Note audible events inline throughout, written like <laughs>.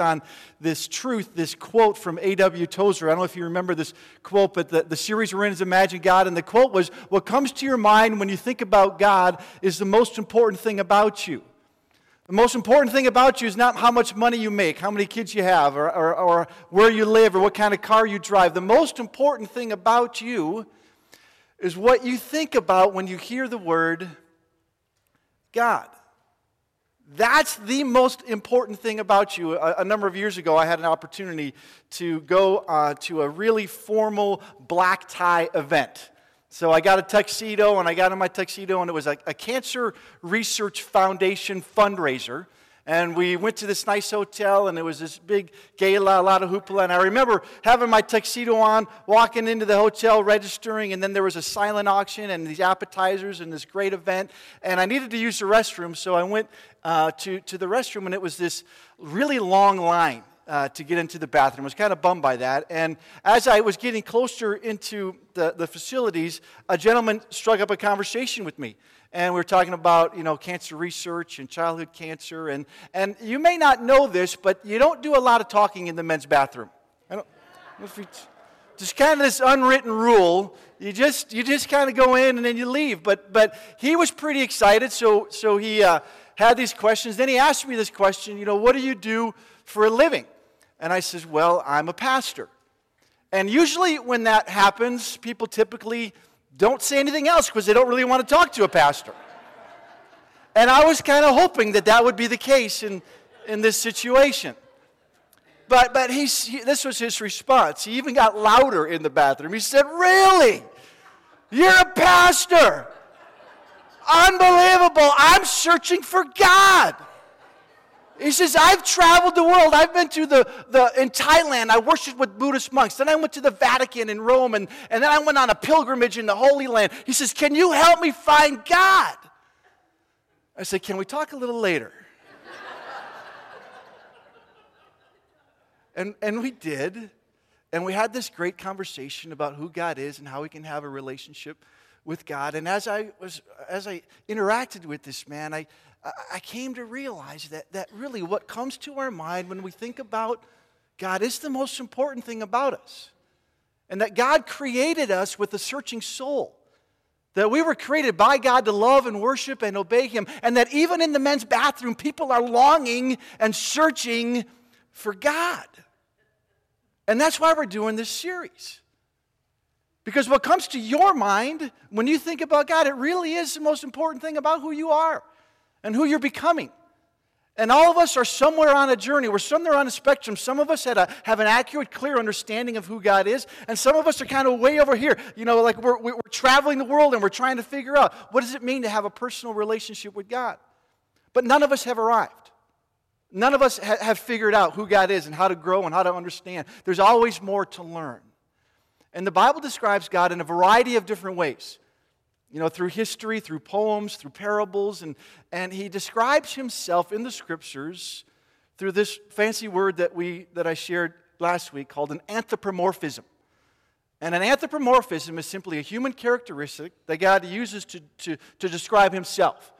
on this truth, this quote from A.W. Tozer. I don't know if you remember this quote, but the, the series we're in is Imagine God. And the quote was What comes to your mind when you think about God is the most important thing about you. The most important thing about you is not how much money you make, how many kids you have, or, or, or where you live, or what kind of car you drive. The most important thing about you is what you think about when you hear the word God. That's the most important thing about you. A, a, number of years ago, I had an opportunity to go uh, to a really formal black tie event. So I got a tuxedo, and I got in my tuxedo, and it was a, a Cancer Research Foundation fundraiser. And we went to this nice hotel, and there was this big gala, a lot of hoopla. And I remember having my tuxedo on, walking into the hotel, registering, and then there was a silent auction and these appetizers and this great event. And I needed to use the restroom, so I went uh, to, to the restroom, and it was this really long line. Uh, to get into the bathroom. I was kind of bummed by that. And as I was getting closer into the, the facilities, a gentleman struck up a conversation with me. And we were talking about you know cancer research and childhood cancer. And and you may not know this but you don't do a lot of talking in the men's bathroom. I don't, just kind of this unwritten rule you just you just kind of go in and then you leave. But but he was pretty excited so so he uh, had these questions. Then he asked me this question you know what do you do for a living and i says well i'm a pastor and usually when that happens people typically don't say anything else because they don't really want to talk to a pastor. And I was kind of hoping that that would be the case in, in this situation. But, but he's, he, this was his response. He even got louder in the bathroom. He said, Really? You're a pastor? Unbelievable. I'm searching for God. He says, I've traveled the world. I've been to the, the in Thailand. I worshiped with Buddhist monks. Then I went to the Vatican in Rome, and, and then I went on a pilgrimage in the Holy Land. He says, Can you help me find God? I said, Can we talk a little later? and, and we did. And we had this great conversation about who God is and how we can have a relationship with God. And as I was as I interacted with this man, I, I came to realize that, that really what comes to our mind when we think about God is the most important thing about us. And that God created us with a searching soul. That we were created by God to love and worship and obey Him. And that even in the men's bathroom, people are longing and searching for God. And that's why we're doing this series. Because what comes to your mind when you think about God, it really is the most important thing about who you are and who you're becoming. And all of us are somewhere on a journey. We're somewhere on a spectrum. Some of us a, have an accurate, clear understanding of who God is, and some of us are kind of way over here. You know, like we're, we're traveling the world and we're trying to figure out what does it mean to have a personal relationship with God. But none of us have arrived. None of us ha- have figured out who God is and how to grow and how to understand. There's always more to learn. And the Bible describes God in a variety of different ways you know, through history, through poems, through parables, and, and he describes himself in the scriptures through this fancy word that, we, that I shared last week called an anthropomorphism. And an anthropomorphism is simply a human characteristic that God uses to, to, to describe himself.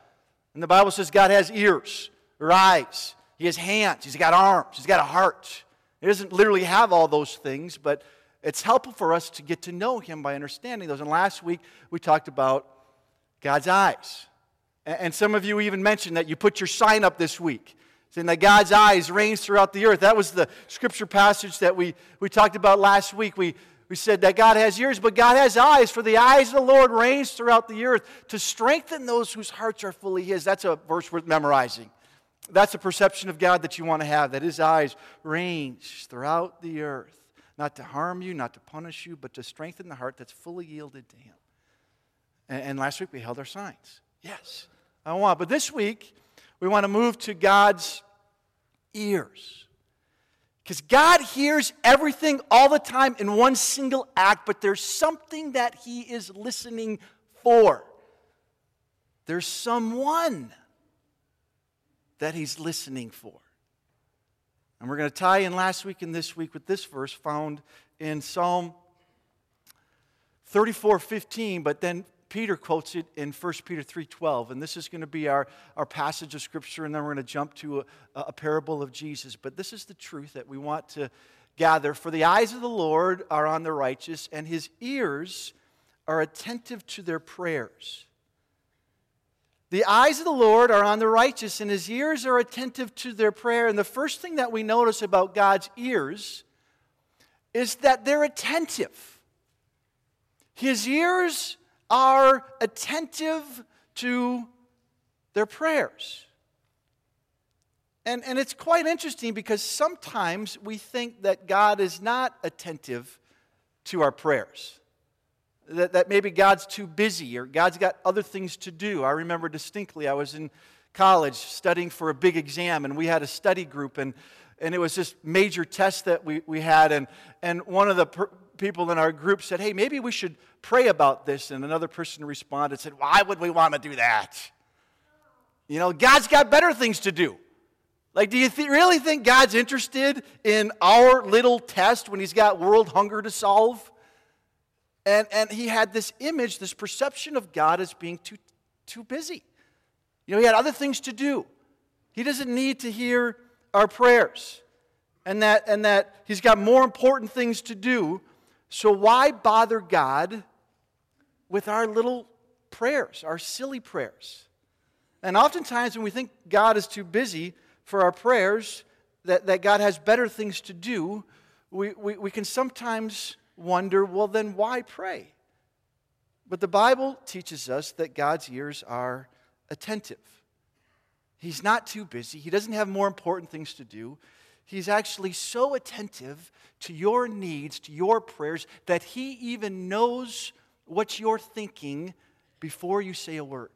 And the Bible says God has ears or eyes, he has hands, he's got arms, he's got a heart. He doesn't literally have all those things, but it's helpful for us to get to know Him by understanding those. And last week we talked about God's eyes. And some of you even mentioned that you put your sign up this week saying that God's eyes reigns throughout the earth. That was the scripture passage that we, we talked about last week. We, we said that God has ears, but God has eyes, for the eyes of the Lord reigns throughout the earth to strengthen those whose hearts are fully His. That's a verse worth memorizing. That's a perception of God that you want to have, that His eyes range throughout the earth not to harm you, not to punish you, but to strengthen the heart that's fully yielded to Him. And, and last week we held our signs. Yes, I want. But this week we want to move to God's ears. Because God hears everything all the time in one single act, but there's something that He is listening for. There's someone that He's listening for. And we're going to tie in last week and this week with this verse found in Psalm 34 15, but then Peter quotes it in 1 Peter 3:12, and this is going to be our, our passage of scripture, and then we're going to jump to a, a parable of Jesus. But this is the truth that we want to gather. For the eyes of the Lord are on the righteous, and his ears are attentive to their prayers. The eyes of the Lord are on the righteous, and his ears are attentive to their prayer. And the first thing that we notice about God's ears is that they're attentive. His ears are attentive to their prayers. And, and it's quite interesting because sometimes we think that God is not attentive to our prayers that, that maybe God's too busy or God's got other things to do. I remember distinctly, I was in college studying for a big exam, and we had a study group, and, and it was this major test that we, we had. And, and one of the per- people in our group said, Hey, maybe we should pray about this. And another person responded, said, Why would we want to do that? You know, God's got better things to do. Like, do you th- really think God's interested in our little test when He's got world hunger to solve? And, and he had this image, this perception of God as being too, too busy. You know, he had other things to do. He doesn't need to hear our prayers. And that, and that he's got more important things to do. So why bother God with our little prayers, our silly prayers? And oftentimes when we think God is too busy for our prayers, that, that God has better things to do, we, we, we can sometimes wonder well, then why pray? But the Bible teaches us that God's ears are attentive. He's not too busy, He doesn't have more important things to do. He's actually so attentive to your needs, to your prayers, that He even knows what you're thinking before you say a word.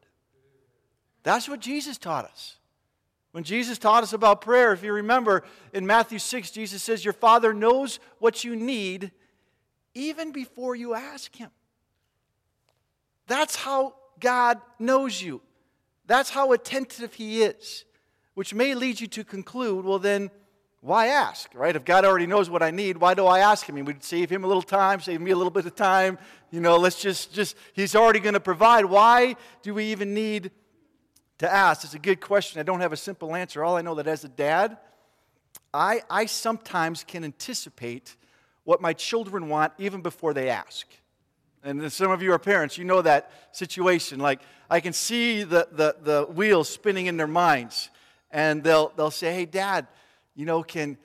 That's what Jesus taught us. When Jesus taught us about prayer, if you remember in Matthew 6, Jesus says, Your Father knows what you need even before you ask Him. That's how God knows you. That's how attentive He is, which may lead you to conclude well, then why ask, right? If God already knows what I need, why do I ask Him? We'd save Him a little time, save me a little bit of time. You know, let's just, just He's already going to provide. Why do we even need to ask? It's a good question. I don't have a simple answer. All I know that as a dad, I, I sometimes can anticipate what my children want even before they ask. And some of you are parents, you know that situation. Like, I can see the, the, the wheels spinning in their minds. And they'll, they'll say, hey, dad, you know, can,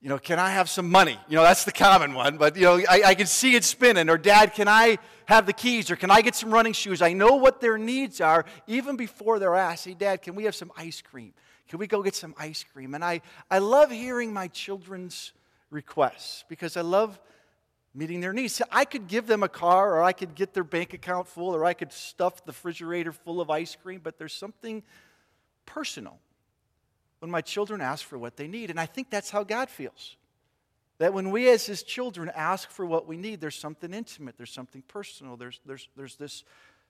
you know, can I have some money? You know, that's the common one. But, you know, I, I can see it spinning. Or, dad, can I have the keys? Or can I get some running shoes? I know what their needs are even before they're asked. Hey, dad, can we have some ice cream? Can we go get some ice cream? And I, I love hearing my children's requests because I love meeting their needs. I could give them a car, or I could get their bank account full, or I could stuff the refrigerator full of ice cream, but there's something personal when my children ask for what they need. And I think that's how God feels. That when we, as His children, ask for what we need, there's something intimate, there's something personal, there's, there's, there's this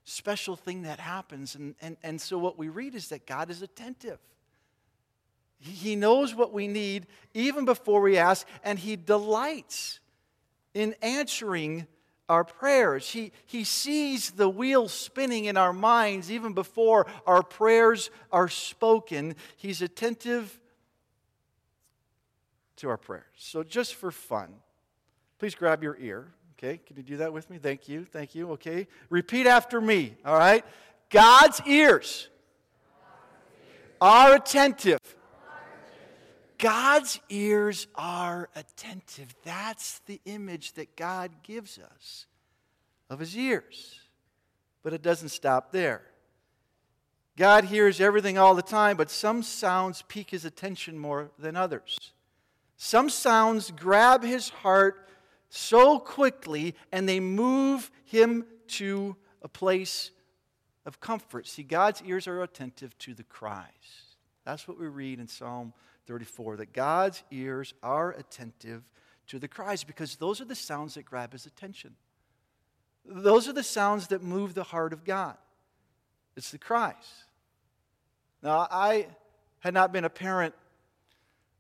special thing that happens. And, and, and so what we read is that God is attentive. He knows what we need even before we ask, and He delights in answering our prayers. He, he sees the wheel spinning in our minds even before our prayers are spoken. He's attentive to our prayers. So, just for fun, please grab your ear. Okay, can you do that with me? Thank you. Thank you. Okay, repeat after me. All right. God's ears are attentive God's ears are attentive. That's the image that God gives us of his ears. But it doesn't stop there. God hears everything all the time, but some sounds pique his attention more than others. Some sounds grab his heart so quickly and they move him to a place of comfort. See, God's ears are attentive to the cries. That's what we read in Psalm 34 that God's ears are attentive to the cries because those are the sounds that grab his attention. Those are the sounds that move the heart of God. It's the cries. Now, I had not been a parent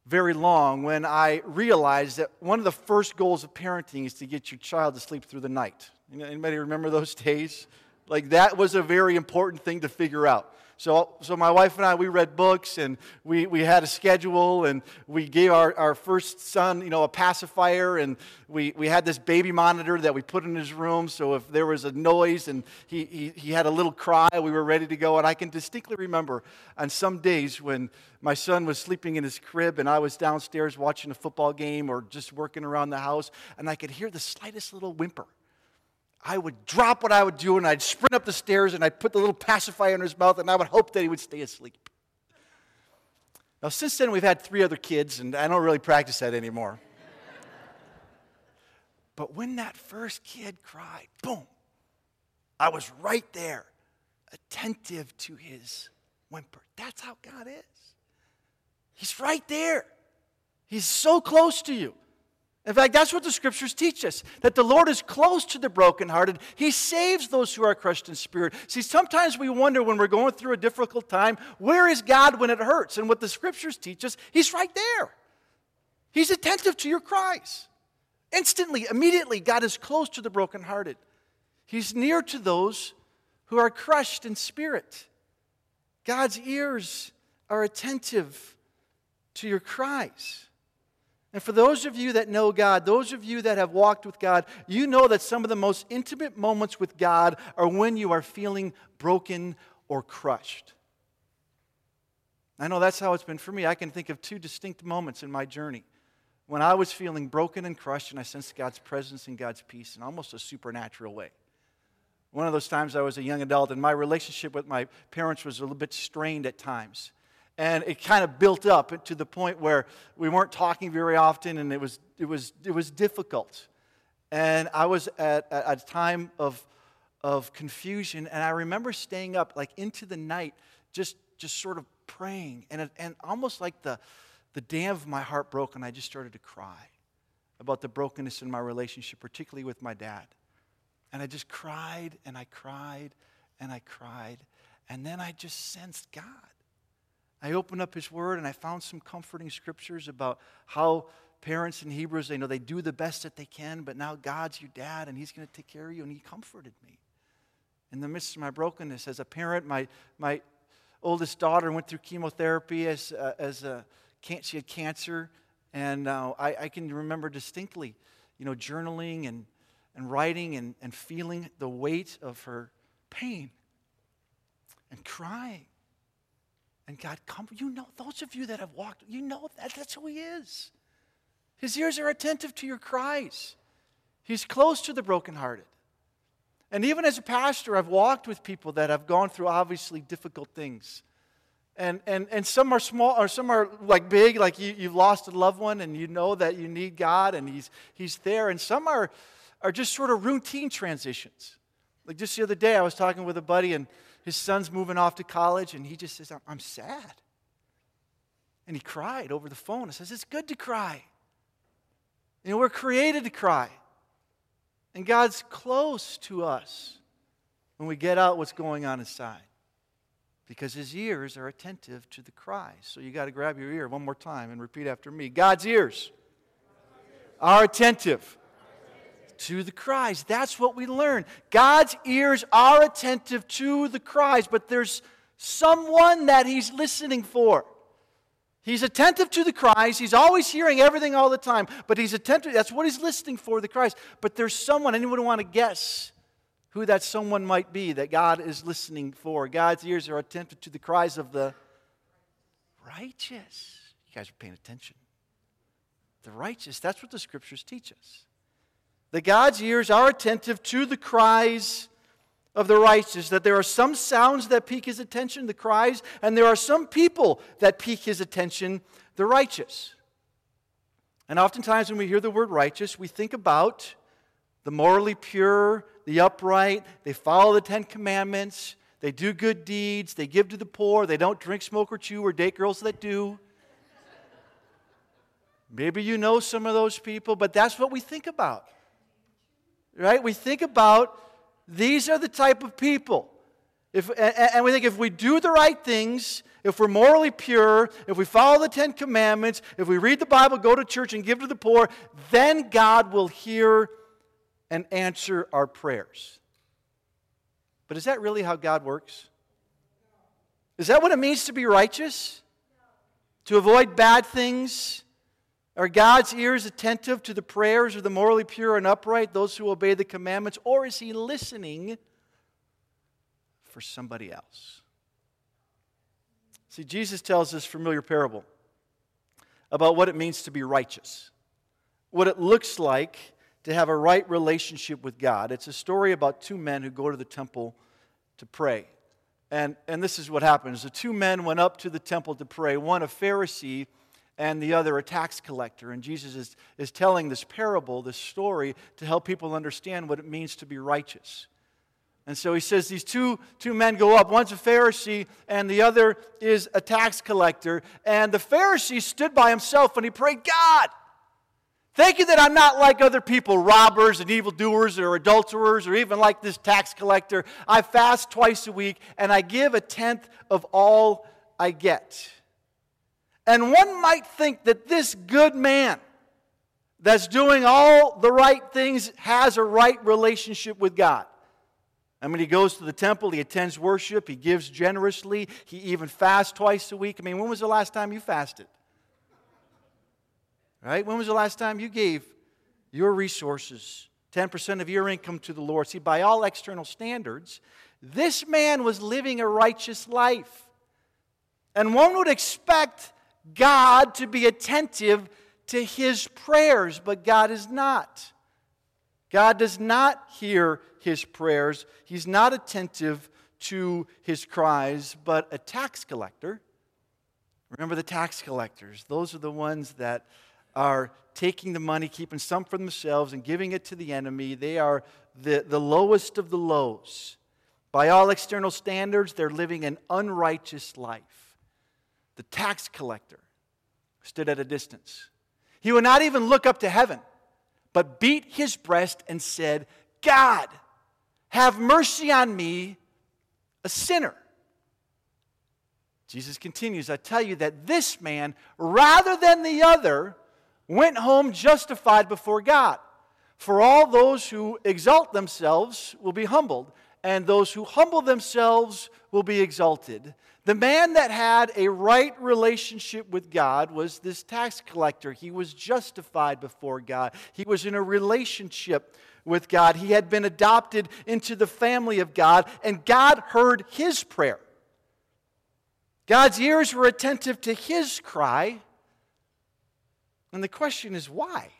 very long when I realized that one of the first goals of parenting is to get your child to sleep through the night. Anybody remember those <laughs> days? Like that was a very important thing to figure out. So, so my wife and I, we read books and we, we had a schedule and we gave our, our first son, you know, a pacifier and we, we had this baby monitor that we put in his room. So if there was a noise and he, he, he had a little cry, we were ready to go. And I can distinctly remember on some days when my son was sleeping in his crib and I was downstairs watching a football game or just working around the house and I could hear the slightest little whimper. I would drop what I would do and I'd sprint up the stairs and I'd put the little pacifier in his mouth and I would hope that he would stay asleep. Now, since then, we've had three other kids, and I don't really practice that anymore. but when that first kid cried, boom, I was right there, attentive to his whimper. That's how God is. He's right there, He's so close to you. In fact, that's what the scriptures teach us that the Lord is close to the brokenhearted. He saves those who are crushed in spirit. See, sometimes we wonder when we're going through a difficult time, where is God when it hurts? And what the scriptures teach us, He's right there. He's attentive to your cries. Instantly, immediately, God is close to the brokenhearted. He's near to those who are crushed in spirit. God's ears are attentive to your cries. And for those of you that know God, those of you that have walked with God, you know that some of the most intimate moments with God are when you are feeling broken or crushed. I know that's how it's been for me. I can think of two distinct moments in my journey when I was feeling broken and crushed and I sensed God's presence and God's peace in almost a supernatural way. One of those times I was a young adult and my relationship with my parents was a little bit strained at times. And it kind of built up to the point where we weren't talking very often and it was, it was, it was difficult. And I was at, at a time of, of confusion, and I remember staying up like into the night, just, just sort of praying. And, and almost like the, the dam of my heart broke, and I just started to cry about the brokenness in my relationship, particularly with my dad. And I just cried and I cried and I cried. And then I just sensed God. I opened up his word and I found some comforting scriptures about how parents in Hebrews, they know they do the best that they can, but now God's your dad and he's going to take care of you. And he comforted me. In the midst of my brokenness, as a parent, my, my oldest daughter went through chemotherapy as, uh, as a, she had cancer. And uh, I, I can remember distinctly, you know, journaling and, and writing and, and feeling the weight of her pain and crying and God, come, you know, those of you that have walked, you know that that's who He is. His ears are attentive to your cries. He's close to the brokenhearted. And even as a pastor, I've walked with people that have gone through obviously difficult things. And, and, and some are small, or some are like big, like you, you've lost a loved one and you know that you need God and He's, he's there. And some are, are just sort of routine transitions. Like just the other day, I was talking with a buddy and his son's moving off to college, and he just says, I'm sad. And he cried over the phone. and says, It's good to cry. You know, we're created to cry. And God's close to us when we get out what's going on inside because his ears are attentive to the cries. So you got to grab your ear one more time and repeat after me God's ears are attentive to the cries. That's what we learn. God's ears are attentive to the cries, but there's someone that He's listening for. He's attentive to the cries. He's always hearing everything all the time, but He's attentive. That's what He's listening for, the cries. But there's someone, anyone want to guess who that someone might be that God is listening for? God's ears are attentive to the cries of the righteous. You guys are paying attention. The righteous, that's what the scriptures teach us that God's ears are attentive to the cries of the righteous, that there are some sounds that pique his attention, the cries, and there are some people that pique his attention, the righteous. And oftentimes when we hear the word righteous, we think about the morally pure, the upright, they follow the Ten Commandments, they do good deeds, they give to the poor, they don't drink, smoke, or chew, or date girls that do. Maybe you know some of those people, but that's what we think about right? We think about these are the type of people. If, and we think if we do the right things, if we're morally pure, if we follow the Ten Commandments, if we read the Bible, go to church, and give to the poor, then God will hear and answer our prayers. But is that really how God works? Is that what it means to be righteous? To avoid bad things? Are God's ears attentive to the prayers of the morally pure and upright, those who obey the commandments? Or is He listening for somebody else? See, Jesus tells this familiar parable about what it means to be righteous, what it looks like to have a right relationship with God. It's a story about two men who go to the temple to pray. And, and this is what happens the two men went up to the temple to pray, one a Pharisee and the other a tax collector. And Jesus is, is telling this parable, this story, to help people understand what it means to be righteous. And so he says these two, two men go up. One's a Pharisee, and the other is a tax collector. And the Pharisee stood by himself and he prayed, God, thank you that I'm not like other people, robbers and evildoers or adulterers, or even like this tax collector. I fast twice a week and I give a tenth of all I get. And one might think that this good man that's doing all the right things has a right relationship with God. I mean, he goes to the temple, he attends worship, he gives generously, he even fasts twice a week. I mean, when was the last time you fasted? Right? When was the last time you gave your resources, 10% of your income to the Lord? See, by all external standards, this man was living a righteous life. And one would expect God to be attentive to his prayers, but God is not. God does not hear his prayers. He's not attentive to his cries, but a tax collector. Remember the tax collectors? Those are the ones that are taking the money, keeping some for themselves, and giving it to the enemy. They are the, the lowest of the lows. By all external standards, they're living an unrighteous life the tax collector, stood at a distance. He would not even look up to heaven, but beat his breast and said, God, have mercy on me, a sinner. Jesus continues, I tell you that this man, rather than the other, went home justified before God. For all those who exalt themselves will be humbled, and those who humble themselves will be exalted. The man that had a right relationship with God was this tax collector. He was justified before God, he was in a relationship with God. He had been adopted into the family of God, and God heard his prayer. God's ears were attentive to his cry. And the question is why?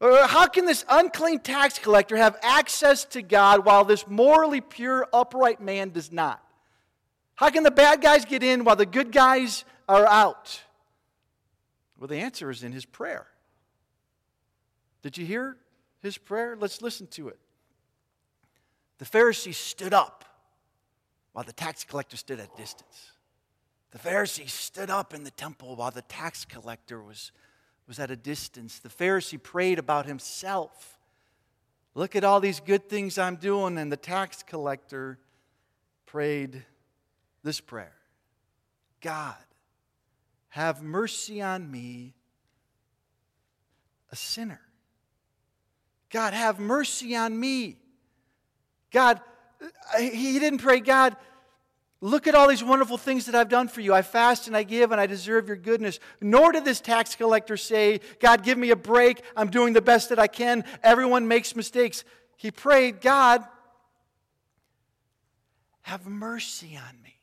How can this unclean tax collector have access to God while this morally pure, upright man does not? How can the bad guys get in while the good guys are out? Well, the answer is in his prayer. Did you hear his prayer? Let's listen to it. The Pharisee stood up while the tax collector stood at distance. The Pharisee stood up in the temple while the tax collector was was at a distance. The Pharisee prayed about himself. Look at all these good things I'm doing. And the tax collector prayed this prayer God, have mercy on me, a sinner. God, have mercy on me. God, he didn't pray, God, Look at all these wonderful things that I've done for you. I fast and I give and I deserve your goodness. Nor did this tax collector say, God, give me a break. I'm doing the best that I can. Everyone makes mistakes. He prayed, God, have mercy on me.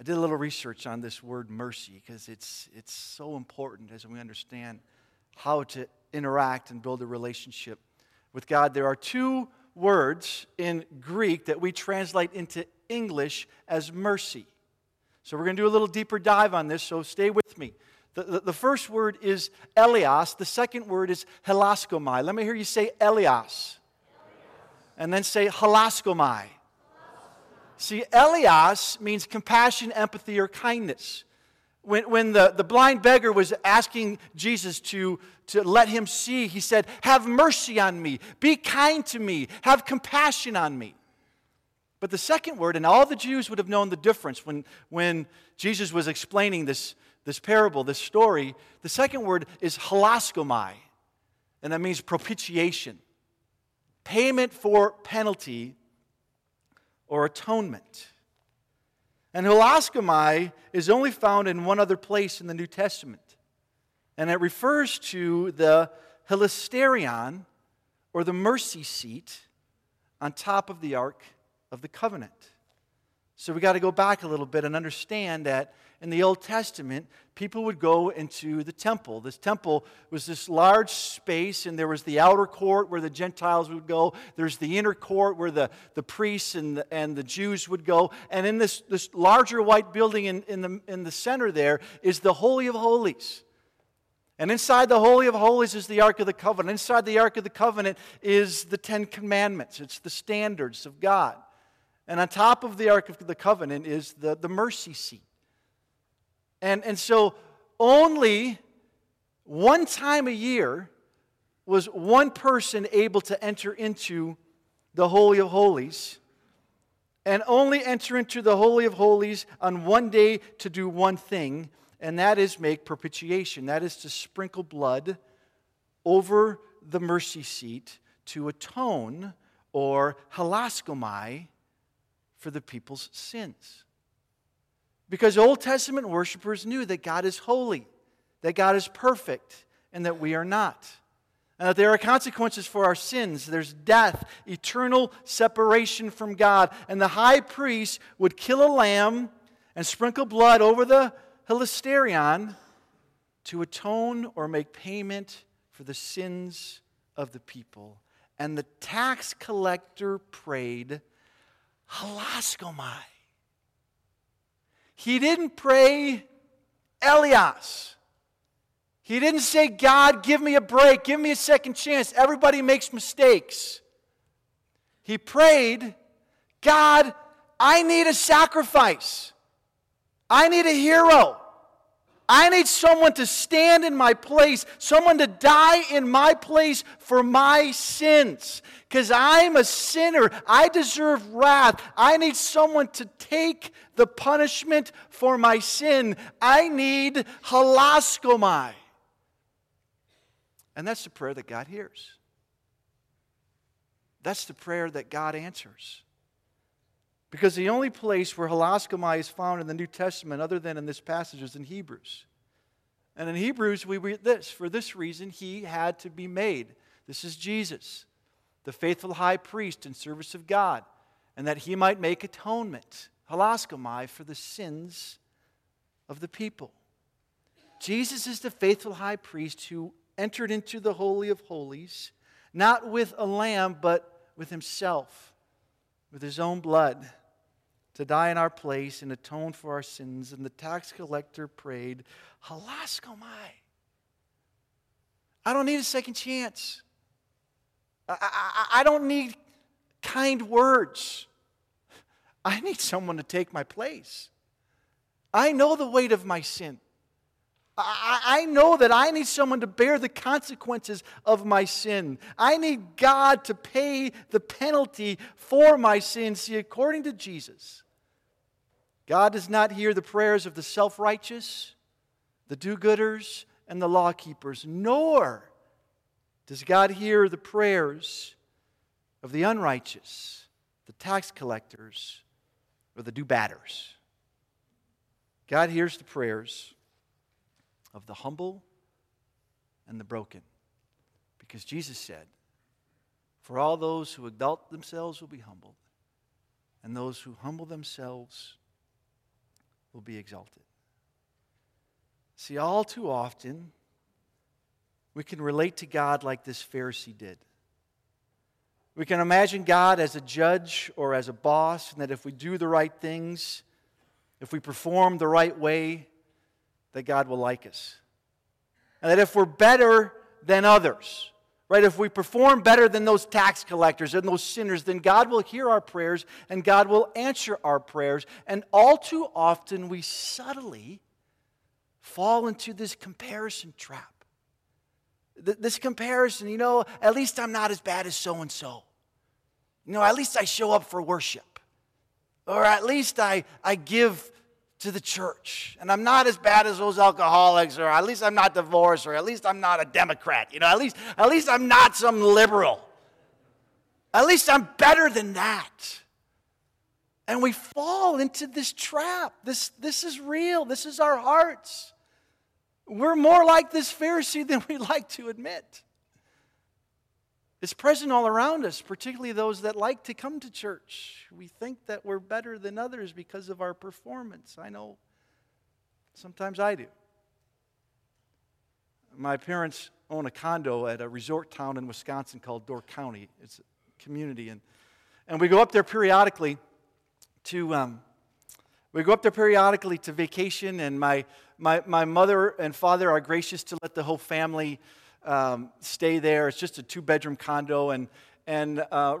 I did a little research on this word mercy because it's, it's so important as we understand how to interact and build a relationship with God. There are two words in Greek that we translate into English as mercy. So we're going to do a little deeper dive on this, so stay with me. The, the, the first word is eleos, the second word is hilaskomai. Let me hear you say eleos. And then say hilaskomai. See, eleos means compassion, empathy, or kindness. When, when the, the blind beggar was asking Jesus to, to let him see, he said, Have mercy on me, be kind to me, have compassion on me. But the second word, and all the Jews would have known the difference when, when Jesus was explaining this, this parable, this story, the second word is hilaskomai, and that means propitiation, payment for penalty or atonement. And hilaskomai is only found in one other place in the New Testament. And it refers to the hilasterion, or the mercy seat, on top of the Ark of the Covenant. So we got to go back a little bit and understand that in the Old Testament, people would go into the temple. This temple was this large space, and there was the outer court where the Gentiles would go. There's the inner court where the, the priests and the, and the Jews would go. And in this, this larger white building in, in, the, in the center there is the Holy of Holies. And inside the Holy of Holies is the Ark of the Covenant. Inside the Ark of the Covenant is the Ten Commandments, it's the standards of God. And on top of the Ark of the Covenant is the, the mercy seat. And, and so only one time a year was one person able to enter into the Holy of Holies and only enter into the Holy of Holies on one day to do one thing, and that is make propitiation. That is to sprinkle blood over the mercy seat to atone or hilaskomai for the people's sins. Because Old Testament worshipers knew that God is holy, that God is perfect, and that we are not. And that there are consequences for our sins. There's death, eternal separation from God. And the high priest would kill a lamb and sprinkle blood over the hilasterion to atone or make payment for the sins of the people. And the tax collector prayed, Hilaskomai he didn't pray eleos. He didn't say, God, give me a break, give me a second chance. Everybody makes mistakes. He prayed, God, I need a sacrifice. I need a hero. I need someone to stand in my place, someone to die in my place for my sins. Because I'm a sinner. I deserve wrath. I need someone to take the punishment for my sin. I need hilaskomai. And that's the prayer that God hears. That's the prayer that God answers. Because the only place where hilaskomai is found in the New Testament, other than in this passage, is in Hebrews. And in Hebrews, we read this For this reason, he had to be made. This is Jesus, the faithful high priest in service of God, and that he might make atonement hilaskomai, for the sins of the people. Jesus is the faithful high priest who entered into the Holy of Holies, not with a lamb, but with himself, with his own blood, to die in our place and atone for our sins. And the tax collector prayed, Hilaskomai. I don't need a second chance. I, I, I don't need kind words. I need someone to take my place. I know the weight of my sin. I, I, know that I need someone to bear the consequences of my sin. I need God to pay the penalty for my sin. See, according to Jesus, God does not hear the prayers of the self righteous, the do gooders, and the law keepers, nor does God hear the prayers of the unrighteous, the tax collectors, or the do batters. God hears the prayers of the humble and the broken. Because Jesus said, For all those who exalt themselves will be humbled, and those who humble themselves will be exalted. See, all too often, we can relate to God like this Pharisee did. We can imagine God as a judge or as a boss, and that if we do the right things, if we perform the right way, that God will like us. And that if we're better than others, right, if we perform better than those tax collectors and those sinners, then God will hear our prayers and God will answer our prayers. And all too often, we subtly fall into this comparison trap. This comparison, you know, at least I'm not as bad as so and so. You know, at least I show up for worship. Or at least I, I give to the church. And I'm not as bad as those alcoholics, or at least I'm not divorced, or at least I'm not a Democrat. You know, at least, at least I'm not some liberal. At least I'm better than that. And we fall into this trap. This, this is real. This is our hearts. We're more like this Pharisee than <laughs> we like to admit. It's present all around us, particularly those that like to come to church. We think that we're better than others because of our performance. I know sometimes I do. My parents own a condo at a resort town in Wisconsin called Door County. It's a community. And, and we go up there periodically to, um, we go up there periodically to vacation, and my, my, my mother and father are gracious to let the whole family um, stay there. It's just a two bedroom condo. And, and uh,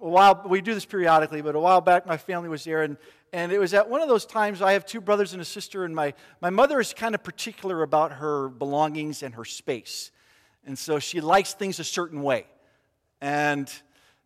a while, we do this periodically, but a while back my family was there, and, and it was at one of those times I have two brothers and a sister, and my, my mother is kind of particular about her belongings and her space. And so she likes things a certain way. And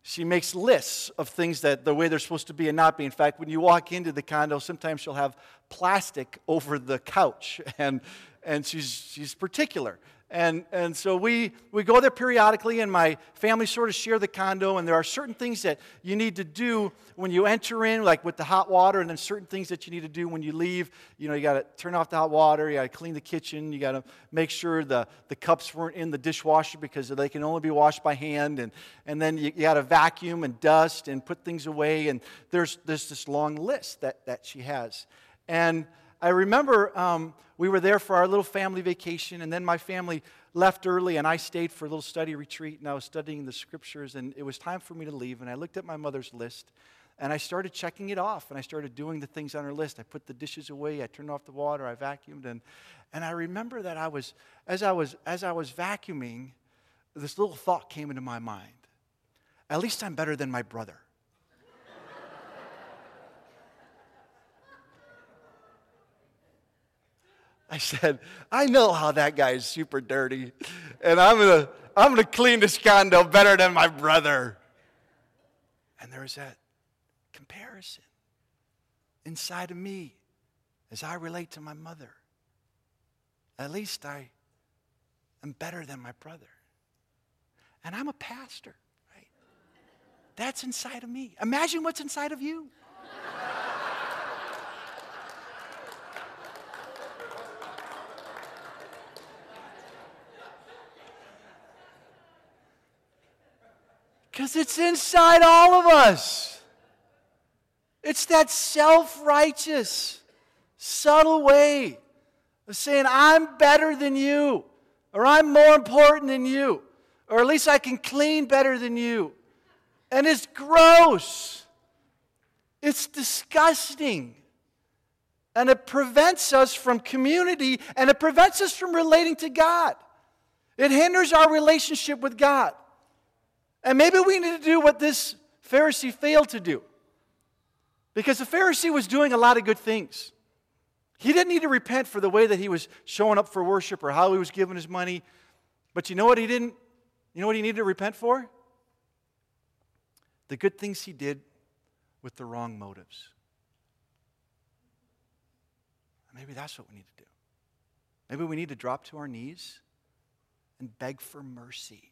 she makes lists of things that the way they're supposed to be and not be. In fact, when you walk into the condo, sometimes she'll have plastic over the couch, <laughs> and, and she's, she's particular. And, and so we, we go there periodically, and my family sort of share the condo. And there are certain things that you need to do when you enter in, like with the hot water, and then certain things that you need to do when you leave. You know, you got to turn off the hot water, you got to clean the kitchen, you got to make sure the, the cups weren't in the dishwasher because they can only be washed by hand. And, and then you, you got to vacuum and dust and put things away. And there's, there's this long list that, that she has. And I remember um, we were there for our little family vacation, and then my family left early, and I stayed for a little study retreat, and I was studying the scriptures, and it was time for me to leave. And I looked at my mother's list, and I started checking it off, and I started doing the things on her list. I put the dishes away, I turned off the water, I vacuumed, and, and I remember that I was, as I was, as I was vacuuming, this little thought came into my mind. At least I'm better than my brother. I said, I know how that guy is super dirty, and I'm gonna, I'm gonna clean this condo better than my brother. And there was that comparison inside of me as I relate to my mother. At least I am better than my brother. And I'm a pastor, right? That's inside of me. Imagine what's inside of you. Because it's inside all of us. It's that self righteous, subtle way of saying, I'm better than you, or I'm more important than you, or at least I can clean better than you. And it's gross, it's disgusting. And it prevents us from community and it prevents us from relating to God. It hinders our relationship with God. And maybe we need to do what this Pharisee failed to do. Because the Pharisee was doing a lot of good things. He didn't need to repent for the way that he was showing up for worship or how he was giving his money. But you know what he didn't? You know what he needed to repent for? The good things he did with the wrong motives. Maybe that's what we need to do. Maybe we need to drop to our knees and beg for mercy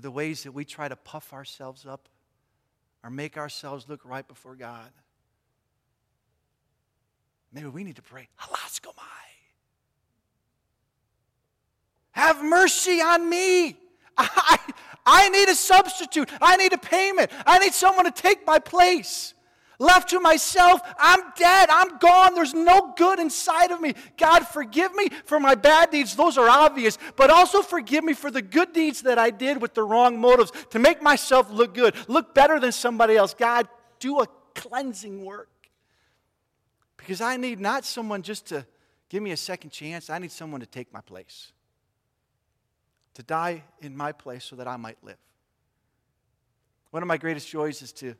for the ways that we try to puff ourselves up or make ourselves look right before God. Maybe we need to pray, Hilaskomai. Have mercy on me. <laughs> I, I need a substitute. I need a payment. I need someone to take my place. Left to myself, I'm dead. I'm gone. There's no good inside of me. God, forgive me for my bad deeds. Those are obvious. But also forgive me for the good deeds that I did with the wrong motives to make myself look good, look better than somebody else. God, do a cleansing work. Because I need not someone just to give me a second chance, I need someone to take my place, to die in my place so that I might live. One of my greatest joys is to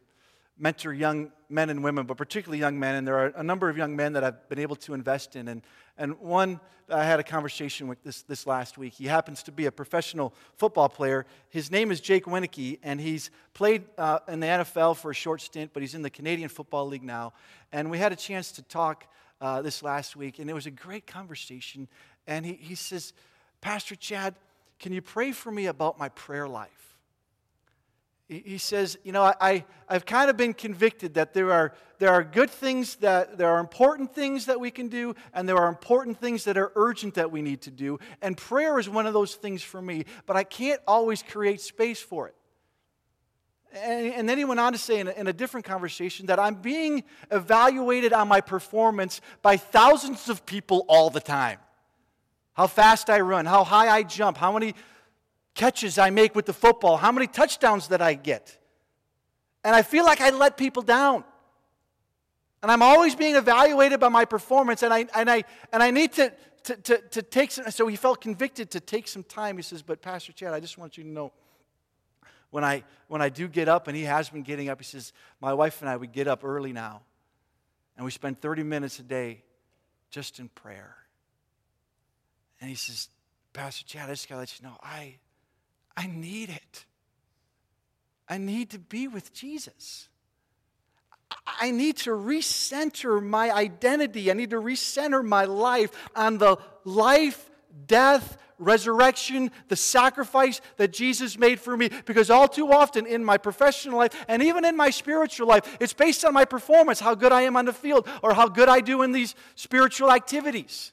mentor young men and women, but particularly young men. And there are a number of young men that I've been able to invest in. And, and one I had a conversation with this, this last week. He happens to be a professional football player. His name is Jake Wieneke, and he's played uh, in the NFL for a short stint, but he's in the Canadian Football League now. And we had a chance to talk uh, this last week, and it was a great conversation. And he, he says, Pastor Chad, can you pray for me about my prayer life? He says, You know, I, I've kind of been convicted that there are, there are good things that, there are important things that we can do, and there are important things that are urgent that we need to do. And prayer is one of those things for me, but I can't always create space for it. And, and then he went on to say in a, in a different conversation that I'm being evaluated on my performance by thousands of people all the time. How fast I run, how high I jump, how many catches I make with the football, how many touchdowns that I get. And I feel like I let people down. And I'm always being evaluated by my performance, and I, and I, and I need to, to, to, to take some. So he felt convicted to take some time. He says, But Pastor Chad, I just want you to know when I, when I do get up, and he has been getting up, he says, My wife and I, we get up early now, and we spend 30 minutes a day just in prayer. And he says, Pastor Chad, I just got to let you know, I, I need it. I need to be with Jesus. I need to recenter my identity. I need to recenter my life on the life, death, resurrection, the sacrifice that Jesus made for me. Because all too often in my professional life and even in my spiritual life, it's based on my performance, how good I am on the field, or how good I do in these spiritual activities.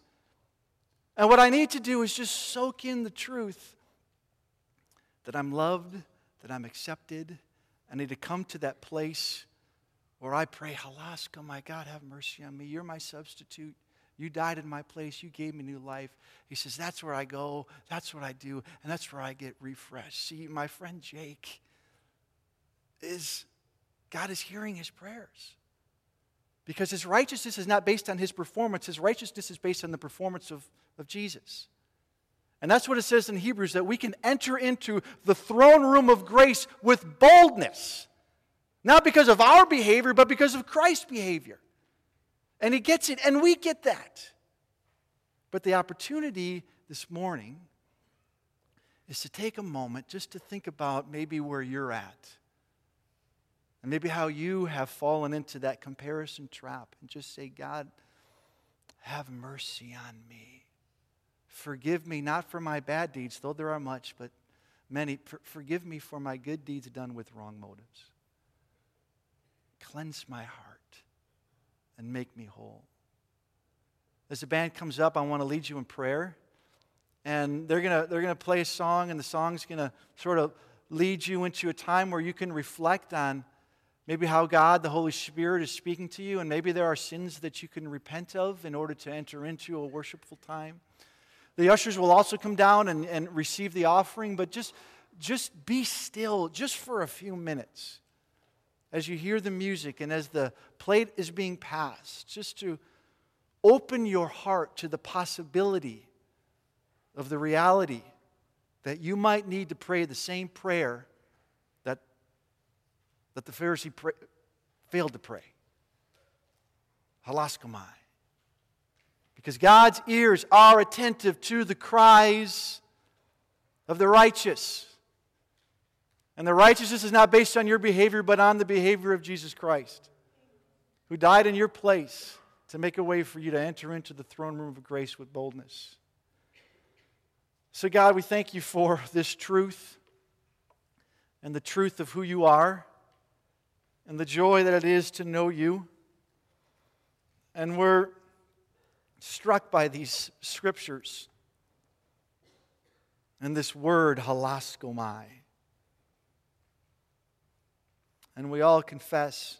And what I need to do is just soak in the truth that I'm loved, that I'm accepted. I need to come to that place where I pray, Halaska, my God, have mercy on me. You're my substitute. You died in my place. You gave me new life. He says, That's where I go. That's what I do. And that's where I get refreshed. See, my friend Jake is, God is hearing his prayers. Because his righteousness is not based on his performance, his righteousness is based on the performance of, of Jesus. And that's what it says in Hebrews that we can enter into the throne room of grace with boldness. Not because of our behavior, but because of Christ's behavior. And he gets it, and we get that. But the opportunity this morning is to take a moment just to think about maybe where you're at. And maybe how you have fallen into that comparison trap and just say, God, have mercy on me. Forgive me not for my bad deeds, though there are much, but many. For, forgive me for my good deeds done with wrong motives. Cleanse my heart and make me whole. As the band comes up, I want to lead you in prayer. And they're going to they're to play a song, and the song's going to sort of lead you into a time where you can reflect on maybe how God, the Holy Spirit, is speaking to you, and maybe there are sins that you can repent of in order to enter into a worshipful time. The ushers will also come down and, and receive the offering, but just, just be still just for a few minutes as you hear the music and as the plate is being passed, just to open your heart to the possibility of the reality that you might need to pray the same prayer that, that the Pharisee pray, failed to pray. Hilaskomai. Because God's ears are attentive to the cries of the righteous. And the righteousness is not based on your behavior, but on the behavior of Jesus Christ, who died in your place to make a way for you to enter into the throne room of grace with boldness. So, God, we thank you for this truth and the truth of who you are and the joy that it is to know you. And we're struck by these scriptures and this word, hilaskomai. And we all confess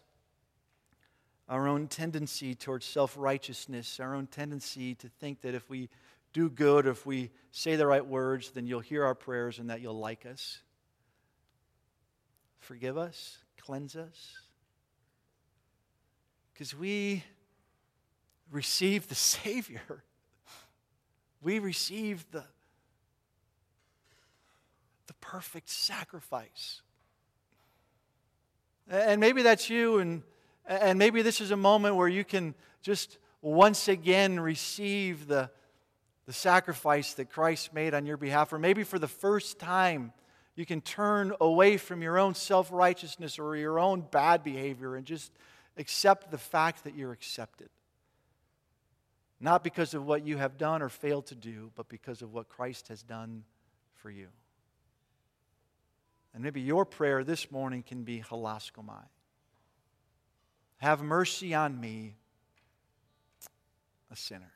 our own tendency towards self righteousness, our own tendency to think that if we do good, if we say the right words, then you'll hear our prayers and that you'll like us. Forgive us, cleanse us. Because we receive the <laughs> Savior. We receive the, the perfect sacrifice. And maybe that's you, and, and maybe this is a moment where you can just once again receive the, the sacrifice that Christ made on your behalf. Or maybe for the first time, you can turn away from your own self righteousness or your own bad behavior and just accept the fact that you're accepted. Not because of what you have done or failed to do, but because of what Christ has done for you. And maybe your prayer this morning can be hilaskomai. Have mercy on me, a sinner.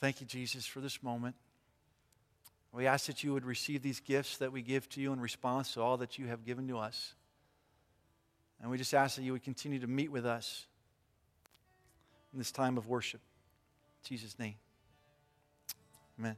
Thank you, Jesus, for this moment. We ask that you would receive these gifts that we give to you in response to all that you have given to us. And we just ask that you would continue to meet with us in this time of worship. In Jesus' name. Amen.